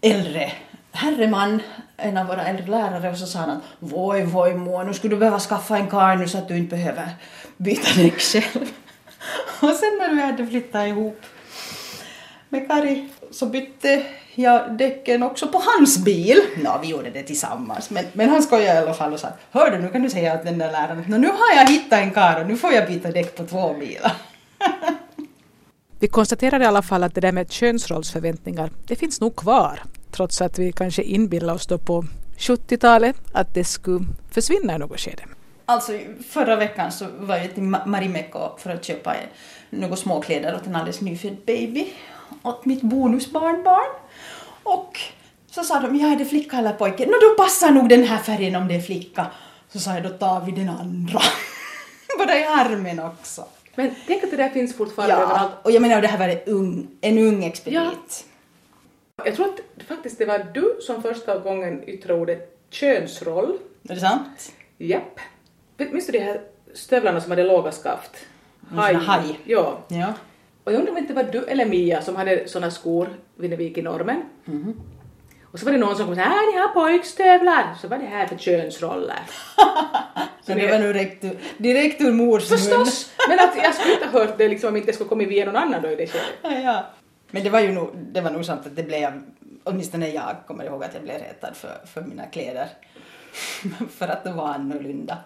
Speaker 1: äldre herreman, en av våra äldre lärare, och så sa han att voj, voj må, nu skulle du behöva skaffa en karl nu så att du inte behöver byta däck själv. (laughs) och sen när vi hade flyttat ihop med Kari så bytte jag däcken också på hans bil. Nå, vi gjorde det tillsammans, men, men han skojade i alla fall och sa hör du, nu kan du säga åt den där läraren att nu har jag hittat en karl och nu får jag byta däck på två bilar. (laughs)
Speaker 5: Vi konstaterar i alla fall att det där med könsrollsförväntningar, det finns nog kvar. Trots att vi kanske inbillar oss då på 70-talet att det skulle försvinna i något skede.
Speaker 1: Alltså förra veckan så var jag till Marimekko för att köpa några småkläder åt en alldeles nyfödd baby åt mitt bonusbarnbarn. Och så sa de, ja är det flicka eller pojke? Nå då passar nog den här färgen om det är flicka. Så sa jag, då tar vi den andra. (laughs) Bara i armen också.
Speaker 2: Men tänk att det där finns fortfarande överallt.
Speaker 1: Ja, och jag menar det här var en ung, en ung expedit.
Speaker 2: Jag tror att faktiskt det var du som första gången yttrade ordet könsroll.
Speaker 1: Är det sant?
Speaker 2: Japp. Minns du de här stövlarna som hade låga skaft?
Speaker 1: Här haj.
Speaker 2: Ja.
Speaker 1: Ja.
Speaker 2: Och jag undrar om det inte var du eller Mia som hade såna skor vid när vi gick i normen.
Speaker 1: Mhm.
Speaker 2: Och så var det någon som kom och sa här ni har pojkstövlar. Så var det här för könsroller. (laughs)
Speaker 1: Så det var nog direkt, direkt ur mors mun.
Speaker 2: Förstås! Men att jag skulle inte ha hört det liksom om inte det skulle kommit via någon annan då i det skedet.
Speaker 1: Ja, ja. Men det var ju nog, det var nog sant att det blev, åtminstone jag kommer ihåg att jag blev retad för, för mina kläder. (laughs) för att de var annorlunda.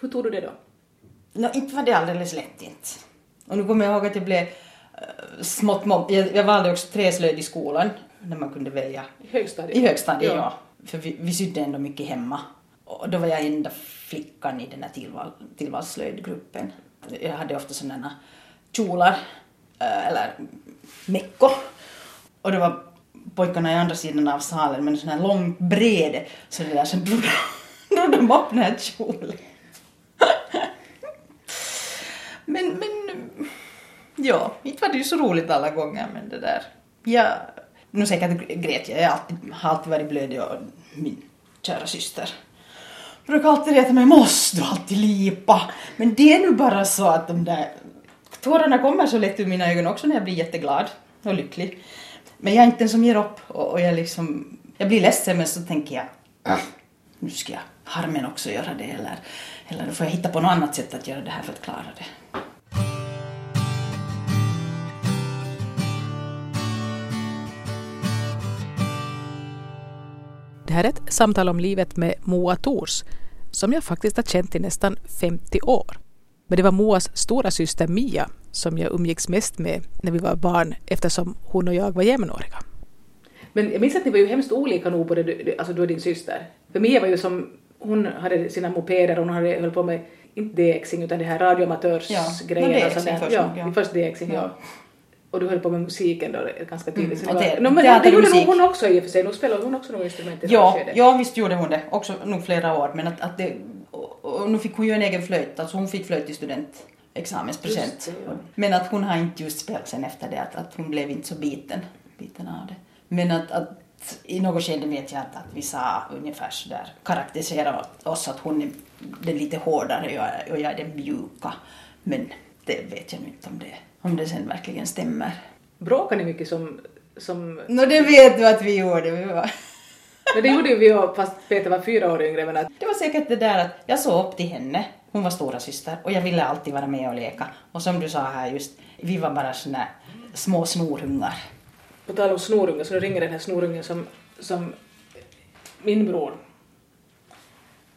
Speaker 2: Hur tog du det då?
Speaker 1: Nå, inte var det alldeles lätt inte. Och nu kommer jag ihåg att jag blev uh, smått mobb... Jag, jag valde också träslöjd i skolan, när man kunde välja.
Speaker 2: I högstadiet?
Speaker 1: I högstadiet, ja.
Speaker 2: Ja.
Speaker 1: För vi, vi sydde ändå mycket hemma. Och då var jag enda flickan i den här tillval, tillvalsslöjdgruppen. Jag hade ofta sådana kjolar, eh, eller mecko. Och det var pojkarna i andra sidan av salen med en sån här lång brede, så det där så drog de, (laughs) drog upp den här kjolen. (laughs) men, men, ja, inte var det ju så roligt alla gånger, men det där. Jag, nu säkert grät jag, jag har alltid, har alltid varit blödig och min kära syster brukar alltid reta mig, måste du alltid lipa? Men det är nu bara så att de där tårarna kommer så lätt ur mina ögon också när jag blir jätteglad och lycklig. Men jag är inte den som ger upp och, och jag liksom, jag blir ledsen men så tänker jag, ah, nu ska jag harmen också göra det eller, eller då får jag hitta på något annat sätt att göra det här för att klara det.
Speaker 5: Här är ett samtal om livet med Moa Tors som jag faktiskt har känt i nästan 50 år. Men det var Moas stora syster Mia som jag umgicks mest med när vi var barn eftersom hon och jag var jämnåriga.
Speaker 2: Men jag minns att ni var ju hemskt olika nog, både du, alltså du och din syster. För Mia var ju som, hon hade sina mopeder och hon hade höll på med, inte DXing utan det här radioamatörsgrejerna.
Speaker 1: Ja,
Speaker 2: där.
Speaker 1: DXing först,
Speaker 2: ja,
Speaker 1: ja.
Speaker 2: först DXing, ja.
Speaker 1: Ja.
Speaker 2: Och du höll på med musiken då ganska tidigt.
Speaker 1: Mm, och te-
Speaker 2: no, men det gjorde nog hon också i och för sig, nog spelade hon också något instrument i
Speaker 1: Ja,
Speaker 2: det skedet.
Speaker 1: ja, visst gjorde hon det. Också nog flera år. Men att, att det, och, och nu fick hon ju en egen flöjt. Alltså hon fick flöjt i studentexamenspresent.
Speaker 2: Ja.
Speaker 1: Men att hon har inte just spelat sen efter det. Att, att hon blev inte så biten, biten av det. Men att, att i något skede vet jag att, att vi sa ungefär sådär, karaktärisera oss att hon är den lite hårdare och jag, är- och jag är den mjuka. Men det vet jag nu inte om det, om det sen verkligen stämmer.
Speaker 2: Bråkade ni mycket som... som
Speaker 1: Nå det vet du att vi gjorde. Vi var... (laughs)
Speaker 2: men det gjorde ju vi också, fast Peter var fyra år yngre. Men att,
Speaker 1: Det var säkert det där att jag såg upp till henne, hon var stora syster och jag ville alltid vara med och leka. Och som du sa här just, vi var bara såna små snorungar.
Speaker 2: på tal om snorungar, så nu ringer den här snorungen som, som min bror.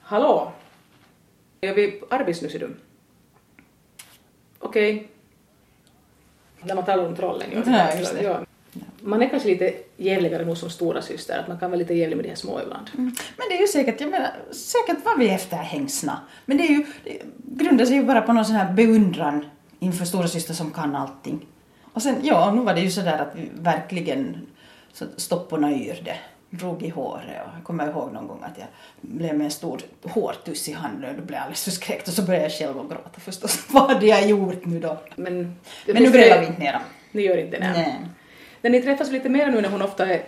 Speaker 2: Hallå? Är vi på Arbis nu ser du? Okej. När man talar om trollen.
Speaker 1: Ja, just det.
Speaker 2: Ja. Man är kanske lite jävligare nog som stora syster, att man kan vara lite jävlig med de här små ibland.
Speaker 1: Men det är ju säkert, jag menar, säkert var vi efterhängsna. Men det är ju, det grundar sig ju bara på någon sån här beundran inför stora syster som kan allting. Och sen, ja, nu var det ju sådär att vi verkligen så stopporna yrde, drog i håret och jag kommer ihåg någon gång att jag blev med en stor hårtuss i handen och blev alldeles förskräckt och så började jag själv att gråta förstås. (laughs) Vad hade jag gjort nu då?
Speaker 2: Men,
Speaker 1: Men nu grälar vi inte mera.
Speaker 2: Ni gör inte det?
Speaker 1: Nej.
Speaker 2: När ni träffas lite mer nu när hon ofta är...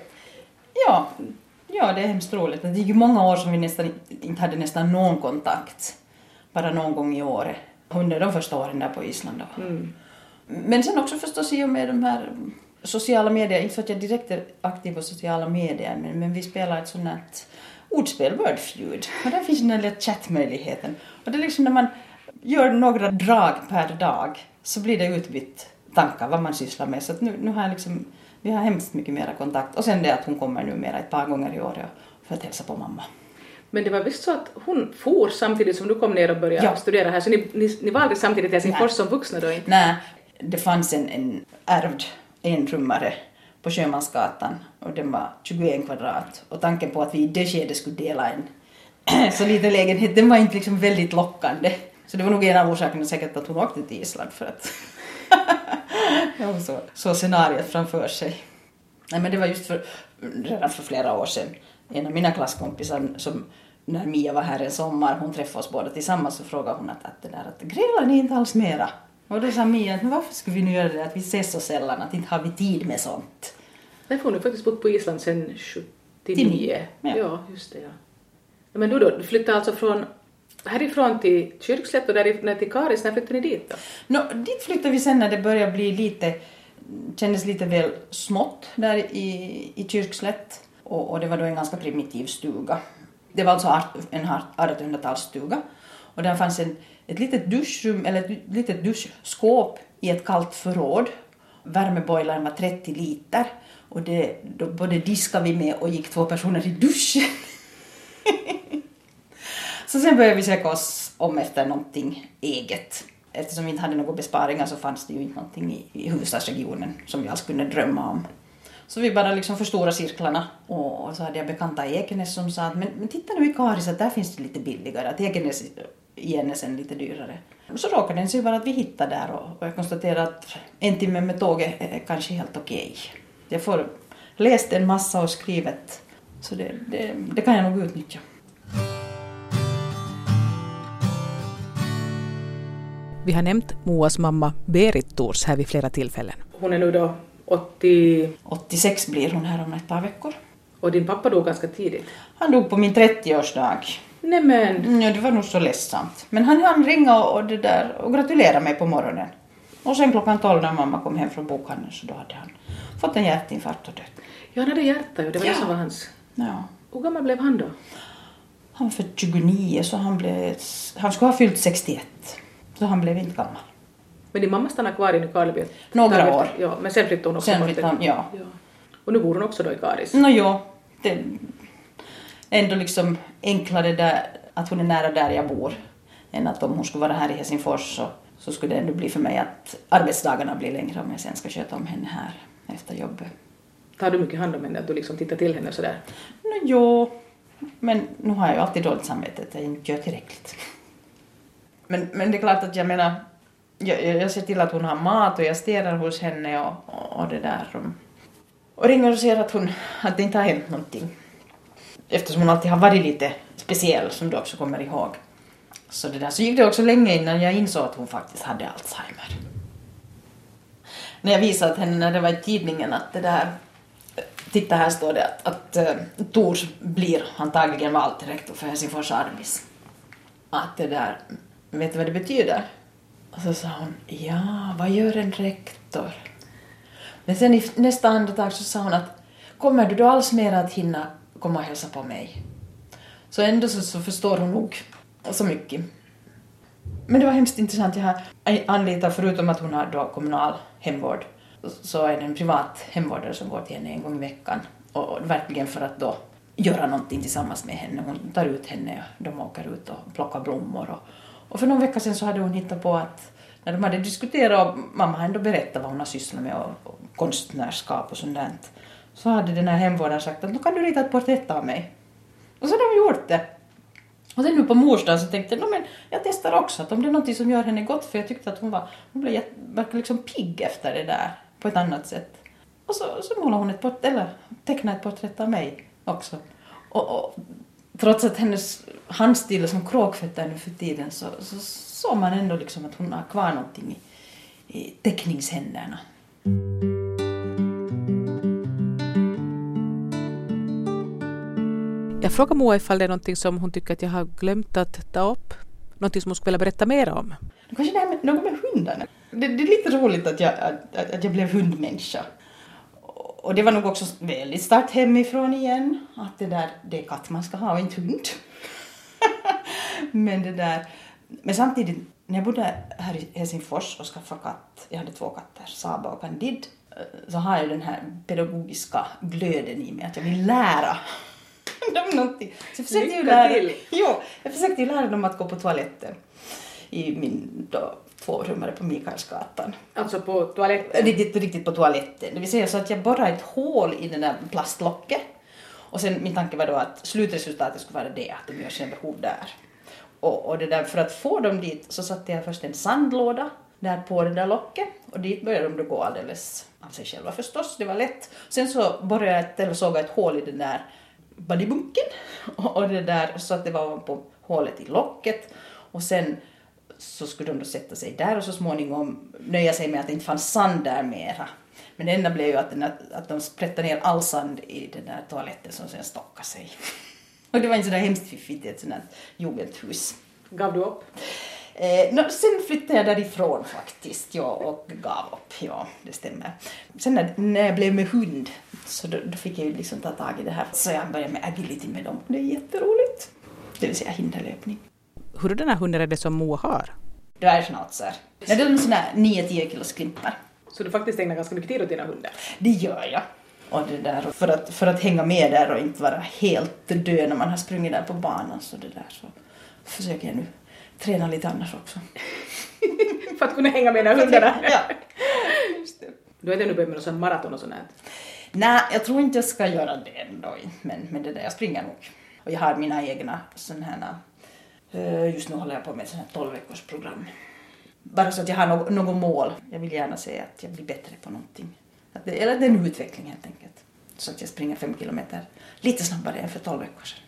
Speaker 1: Ja, ja, det är hemskt roligt. Det är ju många år som vi nästan inte hade nästan någon kontakt. Bara någon gång i året. Under de första åren där på Island då.
Speaker 2: Mm.
Speaker 1: Men sen också förstås i och med de här sociala medier, inte för att jag direkt är aktiv på sociala medier, men, men vi spelar ett sånt här ordspel, Wordfeud. Och där finns den där lilla chattmöjligheten. Och det är liksom när man gör några drag per dag så blir det utbytt tankar vad man sysslar med. Så att nu, nu har jag liksom, vi har hemskt mycket mera kontakt. Och sen det att hon kommer numera ett par gånger i år för att hälsa på mamma.
Speaker 2: Men det var visst så att hon for samtidigt som du kom ner och började
Speaker 1: Ja.
Speaker 2: studera här, så ni, ni, ni var aldrig samtidigt i Helsingfors som vuxna då inte?
Speaker 1: Nej, det fanns en, en ärvd enrummare på Sjömansgatan och den var 21 kvadrat. Och tanken på att vi i det skedet skulle dela en (clears throat) så liten lägenhet, den var inte liksom väldigt lockande. Så det var nog en av orsakerna säkert att hon åkte till Island för att (laughs) hon så, så scenariot framför sig. Nej men det var just för, redan för flera år sedan, en av mina klasskompisar som när Mia var här en sommar, hon träffade oss båda tillsammans och frågade hon att, att det där att grälar ni inte alls mera? Och då sa Mia att varför skulle vi nu göra det, att vi ses så sällan, att inte har vi tid med sånt.
Speaker 2: Därför har hon faktiskt bott på Island sedan 79.
Speaker 1: Ja.
Speaker 2: Ja. just det ja. Men du då, du flyttade alltså från härifrån till Kyrkslätt och därifrån till Karis, när flyttade ni dit då?
Speaker 1: Nå, dit flyttade vi sen när det började bli lite, kändes lite väl smått där i, i Kyrkslätt. Och, och det var då en ganska primitiv stuga. Det var alltså en 1800-talsstuga. Och där fanns en, ett litet duschrum, eller ett litet duschskåp i ett kallt förråd. Värmeboilern var 30 liter. Och det, då både diskade vi med och gick två personer i duschen. (laughs) Så sen började vi söka oss om efter någonting eget. Eftersom vi inte hade några besparingar så fanns det ju inte någonting i, i huvudstadsregionen som vi alls kunde drömma om. Så vi bara liksom förstora cirklarna och, och så hade jag bekanta i Ekenäs som sa att men, men titta nu i Karis att där finns det lite billigare, att Ekenäs igen är sen lite dyrare. Så råkade det sig bara att vi hittade där och, jag konstaterade att en timme med tåget är kanske helt okej. Jag får läst en massa och skrivit så det, det, det kan jag nog utnyttja.
Speaker 5: Vi har nämnt Moas mamma Berit Tors här vid flera tillfällen.
Speaker 2: Hon är nu då 80
Speaker 1: 86 blir hon här om ett par veckor.
Speaker 2: och din pappa dog ganska tidigt.
Speaker 1: Han dog på min 30-årsdag.
Speaker 2: Nämen,
Speaker 1: Ja, det var nog så ledsamt. Men han hann ringa och, och, det där, och gratulera mig på morgonen. Och sen klockan 12 när mamma kom hem från bokhandeln så då hade han fått en hjärtinfarkt och dött.
Speaker 2: ja han hade hjärta ju, det var
Speaker 1: Ja.
Speaker 2: det som var hans.
Speaker 1: Ja.
Speaker 2: Hur gammal blev han då?
Speaker 1: Han var född 29 så han blev... Han skulle ha fyllt 61. Så han blev inte gammal.
Speaker 2: Men din mamma stannade kvar i Nykarleby?
Speaker 1: Några
Speaker 2: efter-
Speaker 1: år.
Speaker 2: Ja, men sen flyttade hon också
Speaker 1: Sen
Speaker 2: bort
Speaker 1: flyttade han, ja.
Speaker 2: ja. Och nu bor hon också då i Karis?
Speaker 1: Nå jo, det ändå liksom enklare där att hon är nära där jag bor. än att om hon skulle vara här i Helsingfors så, så skulle det ändå bli för mig att arbetsdagarna blir längre om jag sen ska sköta om henne här efter jobbet.
Speaker 2: Tar du mycket hand om henne, att du liksom tittar till henne sådär?
Speaker 1: No, jo, men nu har jag ju alltid dåligt samvete att jag inte gör tillräckligt. Men, men det är klart att jag menar, jag, jag ser till att hon har mat och jag städar hos henne och, och, och det där. Och ringer och ser att, hon, att det inte har hänt någonting. Eftersom hon alltid har varit lite speciell, som du också kommer ihåg. Så, det där. så gick det också länge innan jag insåg att hon faktiskt hade Alzheimer. När jag visade henne när det var i tidningen att det där Titta här står det att, att uh, Tors blir antagligen vald till rektor för Helsingfors Arbis. Att det där, vet du vad det betyder? Och så sa hon, ja, vad gör en rektor? Men sen i nästa andetag så sa hon att kommer du då alls mer att hinna komma och hälsa på mig? Så ändå så, så förstår hon nog så mycket. Men det var hemskt intressant. Jag har anlitat, förutom att hon har då kommunal hemvård, så är det en privat hemvårdare som går till henne en gång i veckan. Och verkligen för att då göra någonting tillsammans med henne. Hon tar ut henne, de åker ut och plockar blommor. Och, och för någon vecka sedan så hade hon hittat på att när de hade diskuterat och mamma hade ändå berättat vad hon har sysslat med och, och konstnärskap och sånt där, så hade den här hemvårdaren sagt att nu kan du rita ett porträtt av mig. Och så hade de gjort det. Och sen nu på mors dag så tänkte jag, men jag testar också att om det är något som gör henne gott, för jag tyckte att hon var, hon blev verkligen liksom pigg efter det där på ett annat sätt. Och så, så målade hon ett porträtt, eller tecknade ett porträtt av mig också. Och, och trots att hennes handstil är som kråkfötter nu för tiden så, så såg man ändå liksom att hon har kvar någonting i, i teckningshänderna.
Speaker 5: Jag frågade Moa ifall det är någonting som hon tycker att jag har glömt att ta upp. Någonting som hon skulle vilja berätta mer om.
Speaker 1: Kanske det här med, något med hundarna. Det, det, är lite roligt att jag, att, att jag blev hundmänniska. Och det var nog också väldigt starkt hemifrån igen. Att det där, det är katt man ska ha och inte hund. (laughs) men det där, men samtidigt, när jag bodde här i Helsingfors och skaffade katt, jag hade två katter, Saba och Candid, eh, så har jag den här pedagogiska glöden i mig, att jag vill lära (laughs) dem någonting. Så jag försökte ju lära, till! (laughs) Jo, jag försökte ju lära dem att gå på toaletten i min då, tvårummare på Mikaelsgatan.
Speaker 2: Alltså på toaletten?
Speaker 1: Riktigt, riktigt på toaletten. Det vill säga så att jag borrade ett hål i den där plastlocket och sen min tanke var då att slutresultatet skulle vara det, att de gör sina behov där. Och, och det där, för att få dem dit så satte jag först en sandlåda där på det där locket och dit började de då gå alldeles av sig själva förstås, det var lätt. Sen så borrade jag ett, eller såg ett hål i den där bollybunken (laughs) och, det där så att det var på hålet i locket och sen så skulle de då sätta sig där och så småningom nöja sig med att det inte fanns sand där mera. Men det enda blev ju att, den, att de sprättade ner all sand i den där toaletten som sen stockade sig. (laughs) Och det var inte sådär hemskt fiffigt i ett sådant jugendhus.
Speaker 2: Gav du upp?
Speaker 1: Eh, no, sen flyttade jag därifrån faktiskt, ja, och gav upp, ja, det stämmer. Sen när, när jag blev med hund, så då, då, fick jag ju liksom ta tag i det här. Så jag började med agility med dem, det är jätteroligt. Det vill säga hinderlöpning.
Speaker 5: Hurdana hundar är det som Moa har?
Speaker 1: Dvärgschnauzer. Det är sådana här 9-10 kilos klimpar.
Speaker 2: Så du faktiskt ägnar ganska mycket tid åt dina hundar?
Speaker 1: Det gör jag. Och det där, för, att, för att hänga med där och inte vara helt död när man har sprungit där på banan så det där så försöker jag nu träna lite annars också. (laughs)
Speaker 2: för att kunna hänga med när hundarna?
Speaker 1: ja, just det.
Speaker 2: Du har inte ännu börjat med någon maraton och sånt?
Speaker 1: Nej, jag tror inte jag ska göra det ändå, men, men det där, jag springer nog. Och jag har mina egna sådana här eh, just nu håller jag på med ett sånt här 12 veckors program. Bara så att jag har något, något mål. Jag vill gärna säga att jag blir bättre på någonting. Att det, eller det är en utveckling helt enkelt. Så att jag springer fem kilometer lite snabbare än för 12 veckor sedan.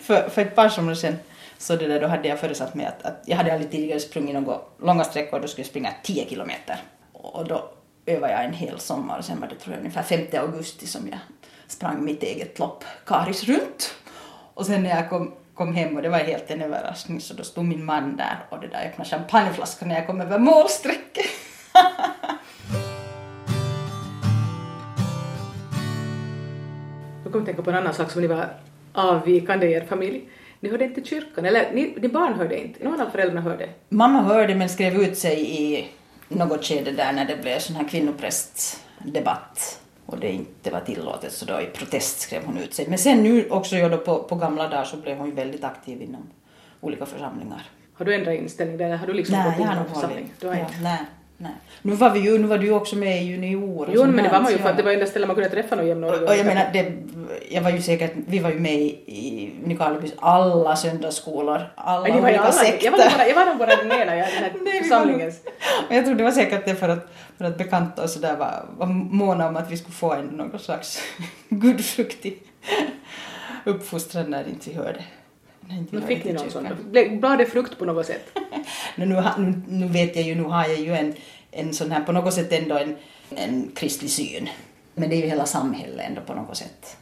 Speaker 1: För, för ett par somrar sedan så det där, då hade jag föresatt mig att, att jag hade aldrig tidigare sprungit några långa sträckor, och då skulle jag springa 10 kilometer. Och då övade jag en hel sommar sen var det tror jag ungefär 5 augusti som jag sprang mitt eget lopp, Karis runt. Och sen när jag kom kom hem och det var helt en överraskning så då stod min man där och det där öppnade champagneflaskan när jag kom över målsträcket. (laughs)
Speaker 2: Jag kom att tänka på en annan sak som ni var avvikande i er familj. Ni hörde inte kyrkan, eller ni, ni barn hörde inte, någon av föräldrarna hörde?
Speaker 1: Mamma hörde men skrev ut sig i något skede där när det blev sån här kvinnoprästdebatt och det inte var tillåtet så då i protest skrev hon ut sig. Men sen nu också ja, då på, på gamla dagar så blev hon ju väldigt aktiv inom olika församlingar.
Speaker 2: Har du ändrat inställning där? Har du liksom
Speaker 1: Nej,
Speaker 2: gått in i någon församling? Du har
Speaker 1: Ja, nej, nej. Nu var, vi ju, nu var du ju också med i junior
Speaker 2: Jo, men det
Speaker 1: där,
Speaker 2: var man ju för att det var enda stället man kunde träffa någon jämn
Speaker 1: och, och jag menar, det, jag var ju säkert, vi var ju med i, i Nykarlebys alla söndagsskolor, alla
Speaker 2: Nej, det var
Speaker 1: olika
Speaker 2: alla.
Speaker 1: sekter.
Speaker 2: Jag var nog bara, jag var nog bara den ena, jag, den här (laughs)
Speaker 1: Nej, var
Speaker 2: församlingens.
Speaker 1: Och jag tror det var säkert det för att, för att bekanta och sådär var, var måna om att vi skulle få en någon slags (laughs) gudfruktig uppfostran när inte vi hörde. Inte
Speaker 2: Nu
Speaker 1: hörde
Speaker 2: fick ni någon sån. Blev- det frukt på något sätt? (laughs)
Speaker 1: Men nu, nu, nu vet jag ju, nu har jag ju en, en sån här, på något sätt ändå en, en kristlig syn. Men det är ju hela samhället ändå på något sätt.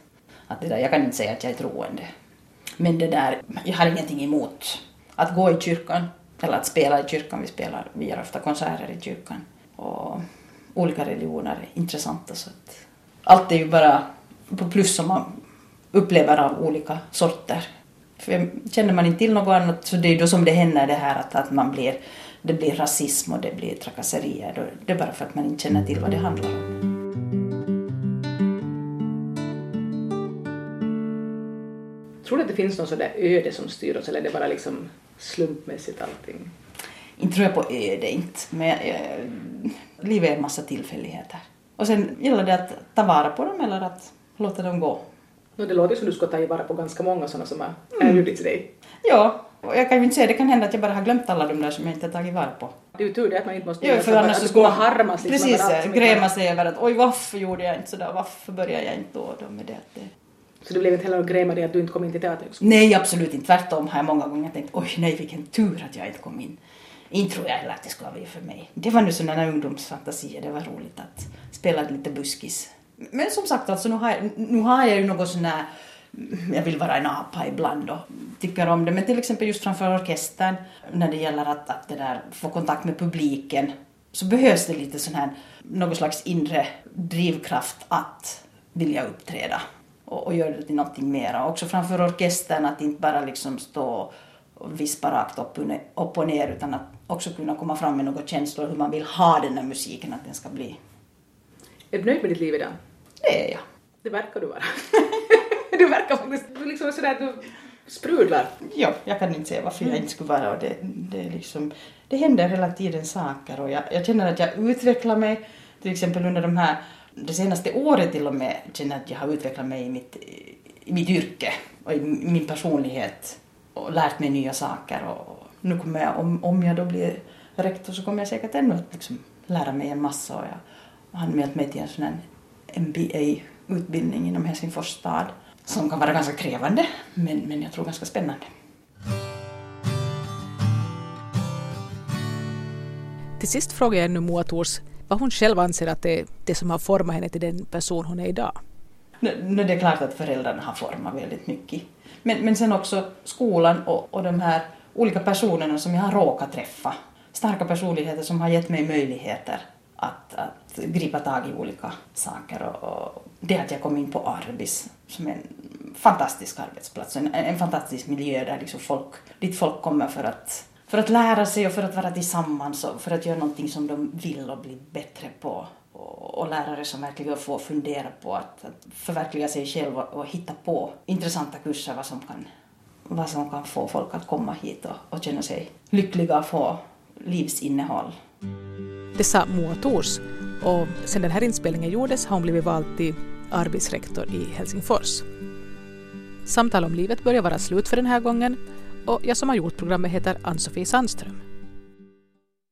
Speaker 1: Att det där, jag kan inte säga att jag är troende. Men det där, jag har ingenting emot att gå i kyrkan eller att spela i kyrkan. Vi spelar, vi gör ofta konserter i kyrkan. Och olika religioner är intressanta så att allt är ju bara på plus som man upplever av olika sorter. För känner man inte till något annat så det är då som det händer det här att, att man blir, det blir rasism och det blir trakasserier. Då, det är bara för att man inte känner till vad det handlar om.
Speaker 2: Tror du att det finns någon sån där öde som styr oss eller är det bara liksom slumpmässigt allting?
Speaker 1: Inte tror jag på öde inte, men eh, livet är en massa tillfälligheter. Och sen gäller det att ta vara på dem eller att låta dem gå.
Speaker 2: No, det låter som du ska ta vara på ganska många sådana som har
Speaker 1: Mm.
Speaker 2: erbjudits dig.
Speaker 1: Ja, och jag kan ju inte säga, det kan hända att jag bara har glömt alla de där som jag inte har tagit vara på.
Speaker 2: Det är ju tur det att man inte måste göra
Speaker 1: för annars
Speaker 2: att
Speaker 1: skulle
Speaker 2: harmas liksom
Speaker 1: Precis, gräma sig över att oj varför gjorde jag inte sådär, varför började jag inte då då med det. att det.
Speaker 2: Så det blev inte heller grej med det att du inte kom in till teaterhögskolan?
Speaker 1: Nej, absolut inte. Tvärtom har jag många gånger tänkt oj nej vilken tur att jag inte kom in. Inte tror jag heller att det skulle bli för mig. Det var nu sådana ungdomsfantasier, det var roligt att spela lite buskis. Men som sagt, alltså, nu, har jag, nu har jag ju något sån här jag vill vara en apa ibland och tycker om det. Men till exempel just framför orkestern när det gäller att, att det där, få kontakt med publiken så behövs det lite sån här, någon slags inre drivkraft att vilja uppträda och, och göra det till någonting mera. Också framför orkestern att inte bara liksom stå och vispa rakt upp, och ner- upp och ner utan att också kunna komma fram med några känslor hur man vill ha den här musiken, att den ska bli.
Speaker 2: Är du nöjd med ditt liv idag?
Speaker 1: Det är jag.
Speaker 2: Det verkar du vara. (laughs) du verkar faktiskt du liksom sådär att du sprudlar.
Speaker 1: Ja, jag kan inte säga varför jag inte skulle vara och det, det är liksom, det händer hela tiden saker och jag, jag känner att jag utvecklar mig, till exempel under de här, det senaste året till och med, känner jag att jag har utvecklat mig i mitt, i mitt yrke och i min personlighet och lärt mig nya saker och nu kommer jag, om, om jag då blir rektor så kommer jag säkert ännu att liksom lära mig en massa och jag har anmält mig till en sån här MBA-utbildning inom Helsingfors stad som kan vara ganska krävande men, men jag tror ganska spännande.
Speaker 5: Till sist frågar jag ännu Moa Tors vad hon själv anser att det är det som har format henne till den person hon är idag.
Speaker 1: Nu, nu det är klart att föräldrarna har format väldigt mycket. Men, men sen också skolan och, och de här olika personerna som jag har råkat träffa. Starka personligheter som har gett mig möjligheter att, att gripa tag i olika saker. Och, och det att jag kom in på Arbis som är en fantastisk arbetsplats, en, en fantastisk miljö där liksom folk, dit folk kommer för att, för att lära sig och för att vara tillsammans och för att göra någonting som de vill och bli bättre på och, och lärare som verkligen får fundera på att, att förverkliga sig själva och, och hitta på intressanta kurser vad som kan, vad som kan få folk att komma hit och, och känna sig lyckliga och få livsinnehåll.
Speaker 5: Det sa Moa och sedan den här inspelningen gjordes har hon blivit vald till arbetsrektor i Helsingfors. Samtal om livet börjar vara slut för den här gången och jag som har gjort programmet heter Ann-Sofie Sandström.